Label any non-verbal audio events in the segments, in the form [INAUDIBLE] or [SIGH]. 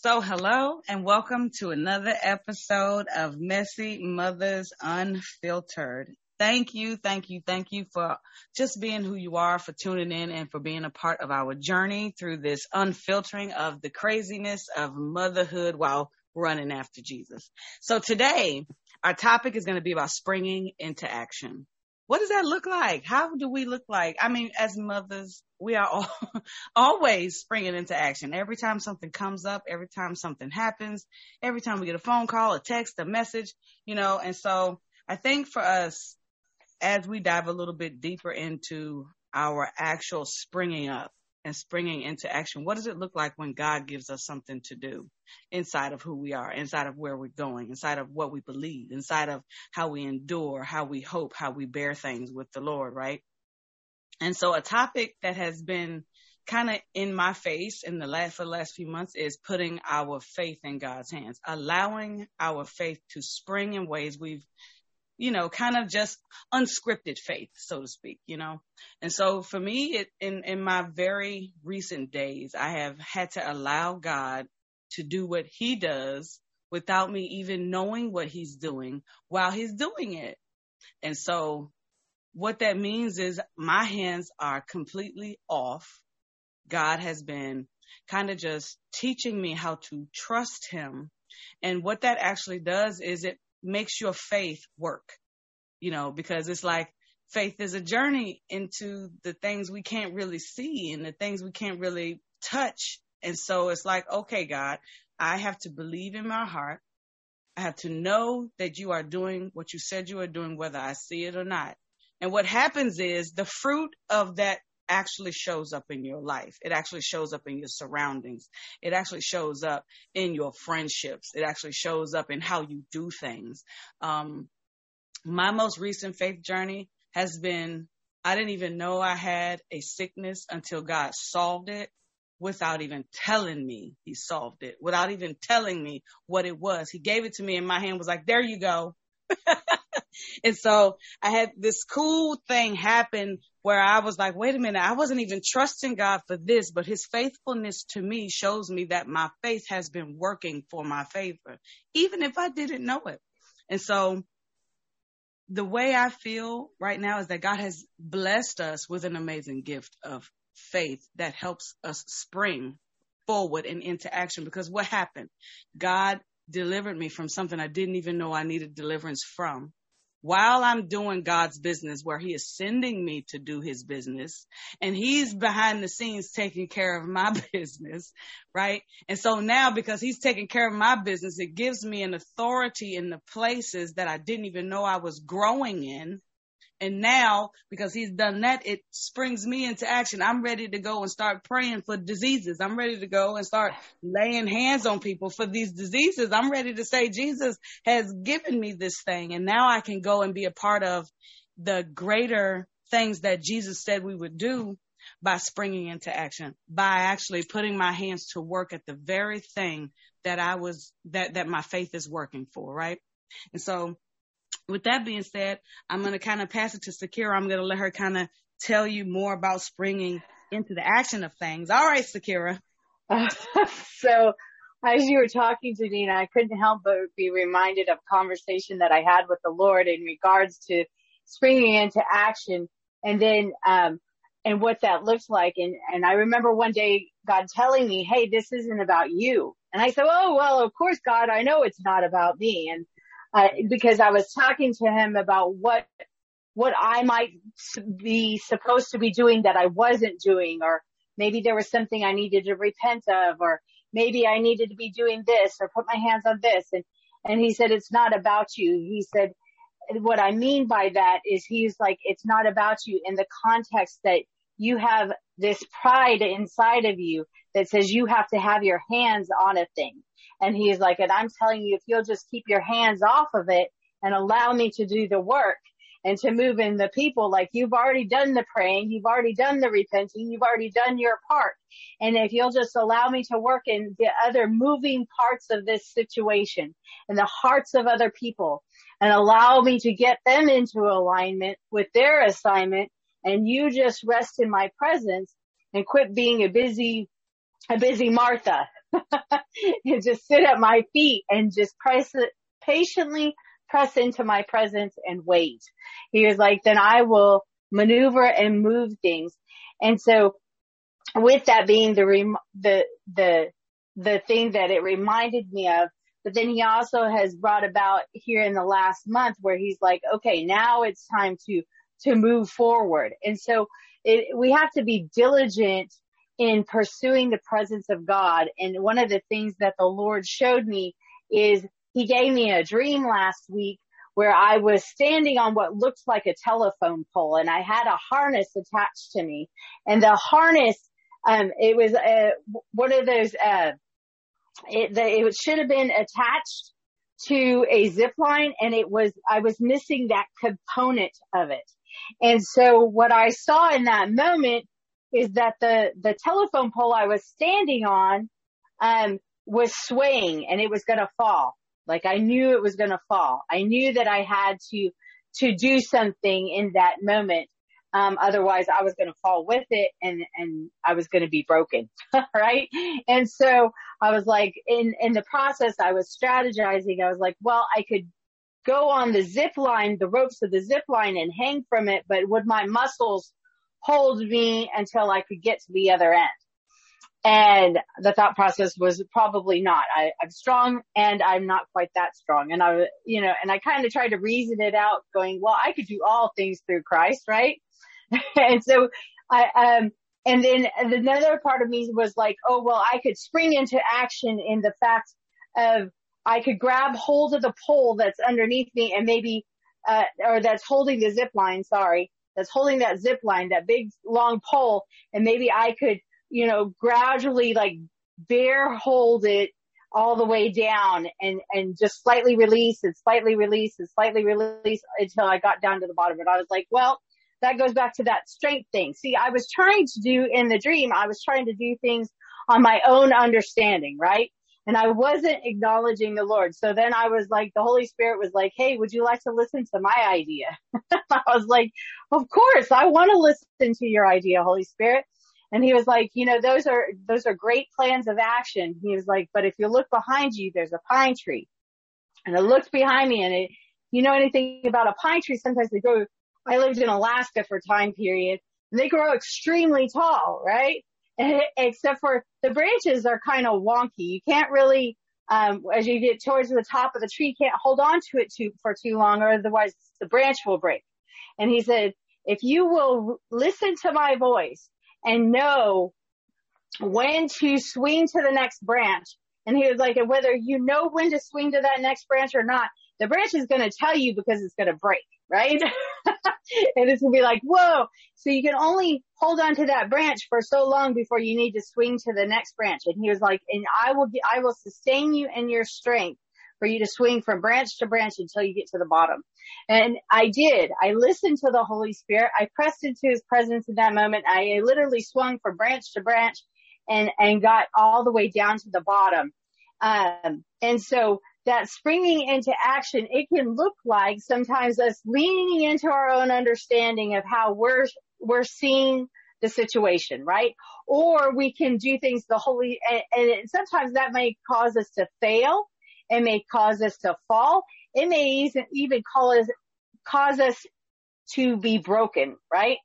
So, hello and welcome to another episode of Messy Mothers Unfiltered. Thank you, thank you, thank you for just being who you are, for tuning in and for being a part of our journey through this unfiltering of the craziness of motherhood while running after Jesus. So today, our topic is going to be about springing into action. What does that look like? How do we look like? I mean, as mothers, we are all, [LAUGHS] always springing into action. Every time something comes up, every time something happens, every time we get a phone call, a text, a message, you know, and so I think for us, as we dive a little bit deeper into our actual springing up and springing into action, what does it look like when God gives us something to do inside of who we are, inside of where we're going, inside of what we believe, inside of how we endure, how we hope, how we bear things with the Lord, right? And so a topic that has been kind of in my face in the last for the last few months is putting our faith in God's hands, allowing our faith to spring in ways we've you know, kind of just unscripted faith, so to speak, you know. And so for me, it, in in my very recent days, I have had to allow God to do what He does without me even knowing what He's doing while He's doing it. And so what that means is my hands are completely off. God has been kind of just teaching me how to trust Him. And what that actually does is it makes your faith work, you know, because it's like faith is a journey into the things we can't really see and the things we can't really touch. And so it's like, okay, God, I have to believe in my heart. I have to know that you are doing what you said you are doing, whether I see it or not. And what happens is the fruit of that actually shows up in your life. It actually shows up in your surroundings. It actually shows up in your friendships. It actually shows up in how you do things. Um, my most recent faith journey has been I didn't even know I had a sickness until God solved it without even telling me he solved it, without even telling me what it was. He gave it to me and my hand was like, there you go. [LAUGHS] and so I had this cool thing happen where I was like, wait a minute, I wasn't even trusting God for this, but his faithfulness to me shows me that my faith has been working for my favor, even if I didn't know it. And so the way I feel right now is that God has blessed us with an amazing gift of faith that helps us spring forward and into action because what happened? God delivered me from something I didn't even know I needed deliverance from. While I'm doing God's business where he is sending me to do his business and he's behind the scenes taking care of my [LAUGHS] business, right? And so now because he's taking care of my business, it gives me an authority in the places that I didn't even know I was growing in and now, because he's done that, it springs me into action. I'm ready to go and start praying for diseases. I'm ready to go and start laying hands on people for these diseases. I'm ready to say Jesus has given me this thing and now I can go and be a part of the greater things that Jesus said we would do by springing into action, by actually putting my hands to work at the very thing that I was, that, that my faith is working for, right? And so with that being said, I'm going to kind of pass it to Sakira. I'm going to let her kind of tell you more about springing into the action of things. All right, Sakira. Uh, [LAUGHS] so as you were talking to Nina, I couldn't help but be reminded of conversation that I had with the Lord in regards to springing into action and then, um, and what that looks like. And, and I remember one day God telling me, Hey, this isn't about you. And I said, Oh, well, of course, God, I know it's not about me. And uh, because I was talking to him about what what I might be supposed to be doing that I wasn't doing, or maybe there was something I needed to repent of, or maybe I needed to be doing this or put my hands on this. And, and he said, it's not about you. He said, what I mean by that is he's like, it's not about you in the context that you have this pride inside of you that says you have to have your hands on a thing. And he's like, and I'm telling you, if you'll just keep your hands off of it and allow me to do the work and to move in the people, like you've already done the praying, you've already done the repenting, you've already done your part. And if you'll just allow me to work in the other moving parts of this situation and the hearts of other people and allow me to get them into alignment with their assignment and you just rest in my presence and quit being a busy, a busy Martha and just sit at my feet and just press it patiently press into my presence and wait. He was like, then I will maneuver and move things. And so with that being the, rem- the, the, the thing that it reminded me of, but then he also has brought about here in the last month where he's like, okay, now it's time to, to move forward. And so it, we have to be diligent in pursuing the presence of God. And one of the things that the Lord showed me is he gave me a dream last week where I was standing on what looked like a telephone pole and I had a harness attached to me and the harness, um, it was, uh, one of those, uh, it, the, it should have been attached to a zip line and it was, I was missing that component of it. And so what I saw in that moment is that the, the telephone pole I was standing on, um, was swaying and it was going to fall. Like I knew it was going to fall. I knew that I had to, to do something in that moment. Um, otherwise I was going to fall with it and, and I was going to be broken. [LAUGHS] right. And so I was like, in, in the process, I was strategizing. I was like, well, I could go on the zip line, the ropes of the zip line and hang from it, but would my muscles hold me until I could get to the other end? And the thought process was probably not. I, I'm strong and I'm not quite that strong. And I, you know, and I kind of tried to reason it out going, well, I could do all things through Christ, right? [LAUGHS] and so I, um, and then another part of me was like, oh, well, I could spring into action in the fact of I could grab hold of the pole that's underneath me and maybe, uh, or that's holding the zip line, sorry, that's holding that zip line, that big long pole, and maybe I could you know, gradually like bear hold it all the way down and, and just slightly release and slightly release and slightly release until I got down to the bottom. And I was like, well, that goes back to that strength thing. See, I was trying to do in the dream, I was trying to do things on my own understanding, right? And I wasn't acknowledging the Lord. So then I was like, the Holy Spirit was like, Hey, would you like to listen to my idea? [LAUGHS] I was like, of course, I want to listen to your idea, Holy Spirit. And he was like, you know, those are, those are great plans of action. He was like, but if you look behind you, there's a pine tree. And I looked behind me and it, you know anything about a pine tree? Sometimes they grow, I lived in Alaska for a time period and they grow extremely tall, right? [LAUGHS] Except for the branches are kind of wonky. You can't really, um, as you get towards the top of the tree, can't hold on to it too, for too long or otherwise the branch will break. And he said, if you will listen to my voice and know when to swing to the next branch. And he was like, whether you know when to swing to that next branch or not, the branch is going to tell you because it's going to break, right? [LAUGHS] and it's to be like, whoa. So you can only hold on to that branch for so long before you need to swing to the next branch. And he was like, and I will, I will sustain you in your strength for you to swing from branch to branch until you get to the bottom. And I did. I listened to the Holy Spirit. I pressed into his presence in that moment. I literally swung from branch to branch and, and got all the way down to the bottom. Um, and so that springing into action, it can look like sometimes us leaning into our own understanding of how we're, we're seeing the situation, right? Or we can do things the holy, and, and sometimes that may cause us to fail it may cause us to fall. It may even cause, cause us to be broken, right?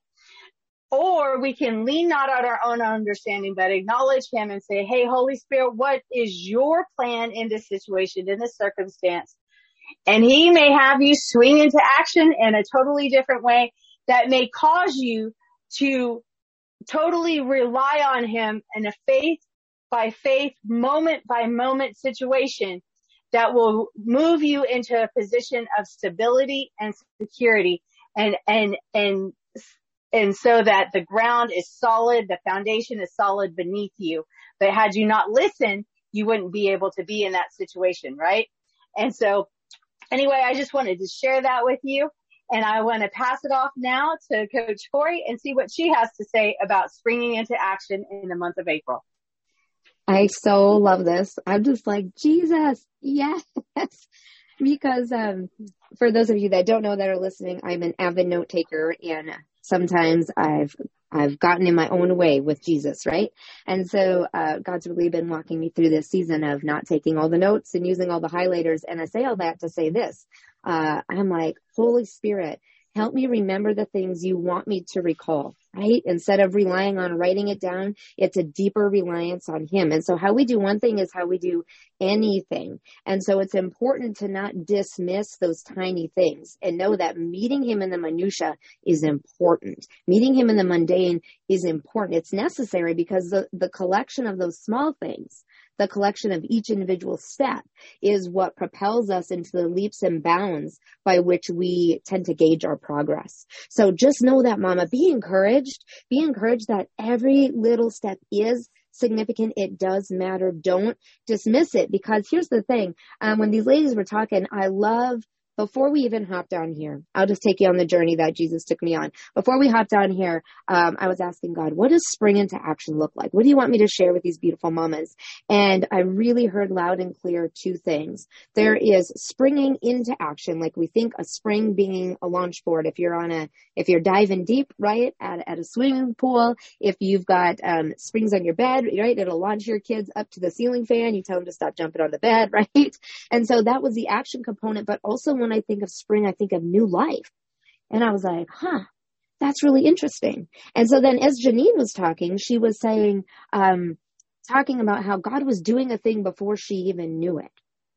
Or we can lean not on our own understanding, but acknowledge him and say, Hey, Holy Spirit, what is your plan in this situation, in this circumstance? And he may have you swing into action in a totally different way that may cause you to totally rely on him in a faith by faith, moment by moment situation that will move you into a position of stability and security and, and, and, and so that the ground is solid, the foundation is solid beneath you. But had you not listened, you wouldn't be able to be in that situation, right? And so anyway, I just wanted to share that with you. And I want to pass it off now to Coach Corey and see what she has to say about springing into action in the month of April. I so love this. I'm just like, Jesus, yes. [LAUGHS] because um, for those of you that don't know that are listening, I'm an avid note taker and sometimes I've I've gotten in my own way with Jesus, right? And so, uh, God's really been walking me through this season of not taking all the notes and using all the highlighters. And I say all that to say this. Uh, I'm like, Holy Spirit, help me remember the things you want me to recall right? Instead of relying on writing it down, it's a deeper reliance on Him. And so how we do one thing is how we do anything. And so it's important to not dismiss those tiny things and know that meeting Him in the minutia is important. Meeting Him in the mundane is important. It's necessary because the, the collection of those small things the collection of each individual step is what propels us into the leaps and bounds by which we tend to gauge our progress. So just know that mama, be encouraged, be encouraged that every little step is significant. It does matter. Don't dismiss it because here's the thing. Um, when these ladies were talking, I love before we even hop down here, I'll just take you on the journey that Jesus took me on. Before we hop down here, um, I was asking God, what does spring into action look like? What do you want me to share with these beautiful mamas? And I really heard loud and clear two things. There is springing into action, like we think a spring being a launch board. If you're on a, if you're diving deep, right, at, at a swimming pool, if you've got um, springs on your bed, right, it'll launch your kids up to the ceiling fan. You tell them to stop jumping on the bed, [LAUGHS] right? And so that was the action component, but also when I think of spring, I think of new life. And I was like, huh, that's really interesting. And so then as Janine was talking, she was saying, um, talking about how God was doing a thing before she even knew it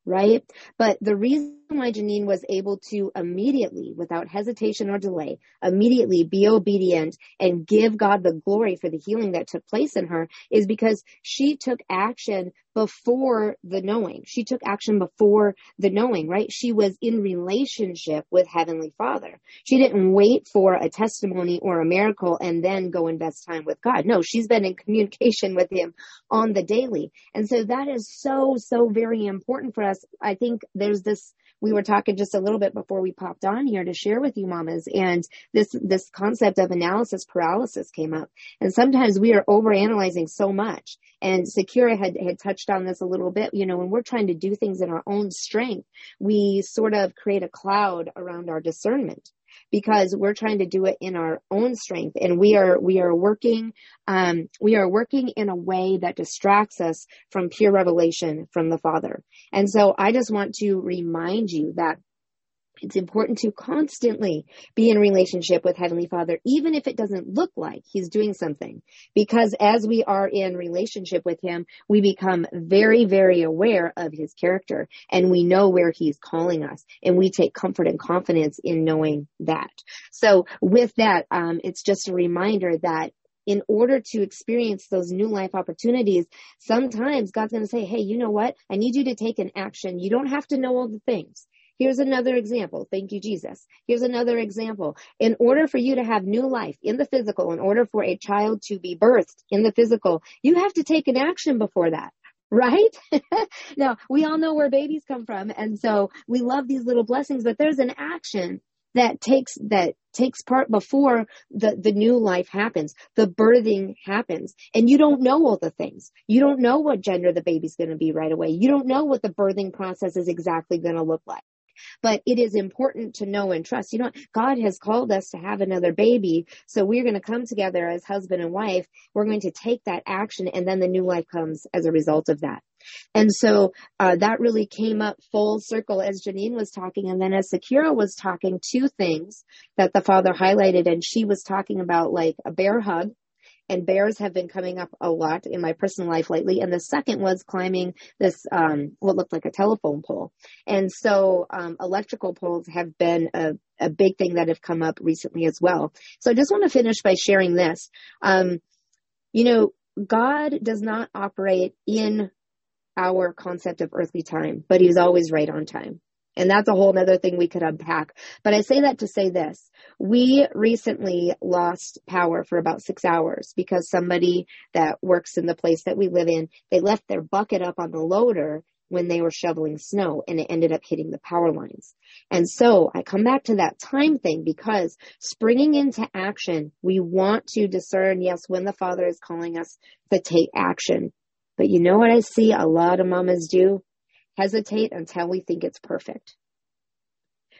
right? But the reason why Janine was able to immediately, without hesitation or delay, immediately be obedient and give God the glory for the healing that took place in her is because she took action before the knowing. She took action before the knowing, right? She was in relationship with Heavenly Father. She didn't wait for a testimony or a miracle and then go invest time with God. No, she's been in communication with Him on the daily. And so that is so, so very important for us. I think there's this we were talking just a little bit before we popped on here to share with you mamas and this this concept of analysis paralysis came up. And sometimes we are overanalyzing so much. And Sakura had had touched on this a little bit you know when we're trying to do things in our own strength we sort of create a cloud around our discernment because we're trying to do it in our own strength. And we are we are working um, we are working in a way that distracts us from pure revelation from the father. And so i just want to remind you that it's important to constantly be in relationship with Heavenly Father, even if it doesn't look like He's doing something. Because as we are in relationship with Him, we become very, very aware of His character and we know where He's calling us and we take comfort and confidence in knowing that. So with that, um, it's just a reminder that in order to experience those new life opportunities, sometimes God's going to say, Hey, you know what? I need you to take an action. You don't have to know all the things. Here's another example. Thank you, Jesus. Here's another example. In order for you to have new life in the physical, in order for a child to be birthed in the physical, you have to take an action before that [LAUGHS] right? [LAUGHS] now, we all know where babies come from. And so we love these little blessings, but there's an action that takes, that takes part before the, the new life happens. The birthing happens and you don't know all the things. You don't know what gender the baby's going to be right away. You don't know what the birthing process is exactly going to look like. But it is important to know and trust. You know, God has called us to have another baby. So we're going to come together as husband and wife. We're going to take that action and then the new life comes as a result of that. And so uh, that really came up full circle as Janine was talking. And then as Sakura was talking, two things that the father highlighted. And she was talking about like a bear hug and bears have been coming up a lot in my personal life lately. And the second was climbing this, um, what looked like a telephone pole. And so, um, electrical poles have been a, a big thing that have come up recently as well. So I just want to finish by sharing this. Um, you know, God does not operate in our concept of earthly time, but he's always right on time. And that's a whole other thing we could unpack. But I say that to say this. We recently lost power for about six hours because somebody that works in the place that we live in, they left their bucket up on the loader when they were shoveling snow and it ended up hitting the power lines. And so I come back to that time thing because springing into action, we want to discern, yes, when the Father is calling us to take action. But you know what I see a lot of mamas do? Hesitate until we think it's perfect.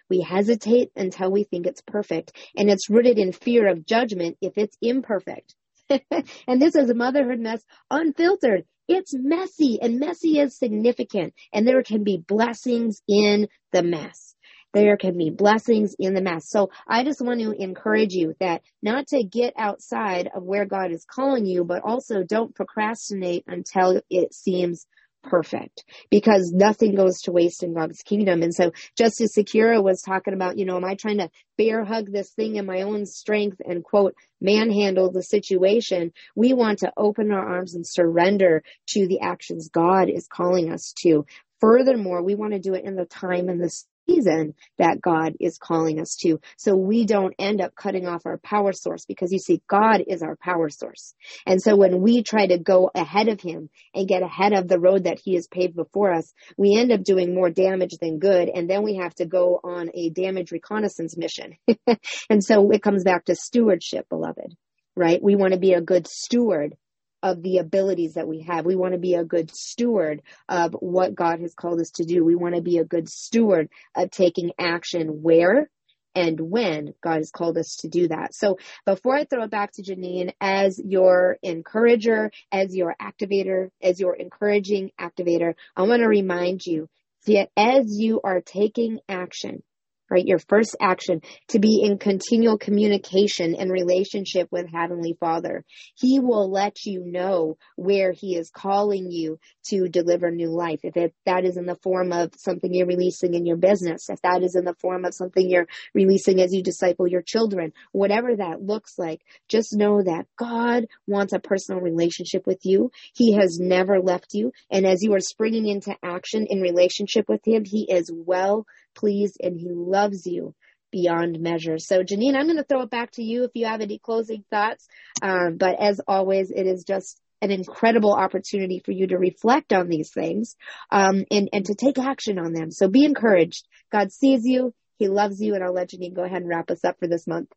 We hesitate until we think it's perfect. And it's rooted in fear of judgment if it's imperfect. [LAUGHS] and this is a motherhood mess unfiltered. It's messy and messy is significant. And there can be blessings in the mess. There can be blessings in the mess. So I just want to encourage you that not to get outside of where God is calling you, but also don't procrastinate until it seems perfect because nothing goes to waste in God's kingdom. And so Justice Sakura was talking about, you know, am I trying to bear hug this thing in my own strength and quote, manhandle the situation? We want to open our arms and surrender to the actions God is calling us to. Furthermore, we want to do it in the time and the season that God is calling us to. So we don't end up cutting off our power source because you see, God is our power source. And so when we try to go ahead of him and get ahead of the road that he has paved before us, we end up doing more damage than good. And then we have to go on a damage reconnaissance mission. [LAUGHS] and so it comes back to stewardship, beloved, right? We want to be a good steward of the abilities that we have. We want to be a good steward of what God has called us to do. We want to be a good steward of taking action where and when God has called us to do that. So before I throw it back to Janine, as your encourager, as your activator, as your encouraging activator, I want to remind you that as you are taking action, right? Your first action to be in continual communication and relationship with Heavenly Father. He will let you know where He is calling you to deliver new life. If it, that is in the form of something you're releasing in your business, if that is in the form of something you're releasing as you disciple your children, whatever that looks like, just know that God wants a personal relationship with you. He has never left you. And as you are springing into action in relationship with Him, He is well pleased and he loves you beyond measure. So Janine, I'm going to throw it back to you if you have any closing thoughts. Um, but as always, it is just an incredible opportunity for you to reflect on these things um, and, and to take action on them. So be encouraged. God sees you. He loves you. And I'll let Janine go ahead and wrap us up for this month.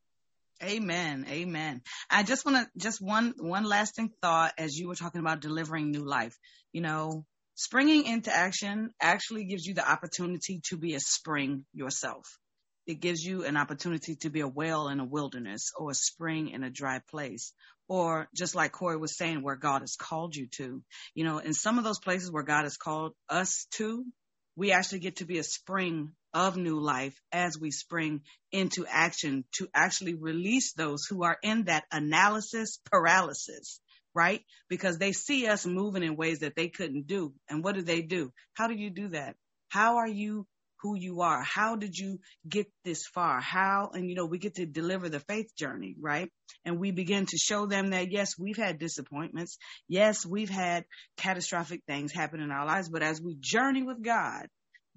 Amen. Amen. I just want to just one one lasting thought as you were talking about delivering new life. You know, Springing into action actually gives you the opportunity to be a spring yourself. It gives you an opportunity to be a well in a wilderness or a spring in a dry place. Or just like Corey was saying, where God has called you to. You know, in some of those places where God has called us to, we actually get to be a spring of new life as we spring into action to actually release those who are in that analysis paralysis right? Because they see us moving in ways that they couldn't do. And what do they do? How do you do that? How are you who you are? How did you get this far? How, and you know, we get to deliver the faith journey, right? And we begin to show them that yes, we've had disappointments. Yes, we've had catastrophic things happen in our lives, but as we journey with God,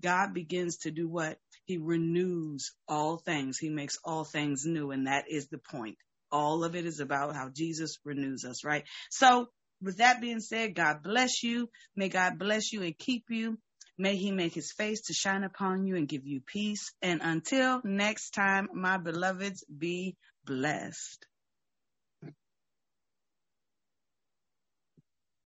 God begins to do what? He renews all things. He makes all things new. And that is the point. All of it is about how Jesus renews us, right? So with that being said, God bless you. May God bless you and keep you. May he make his face to shine upon you and give you peace. And until next time, my beloveds, be blessed.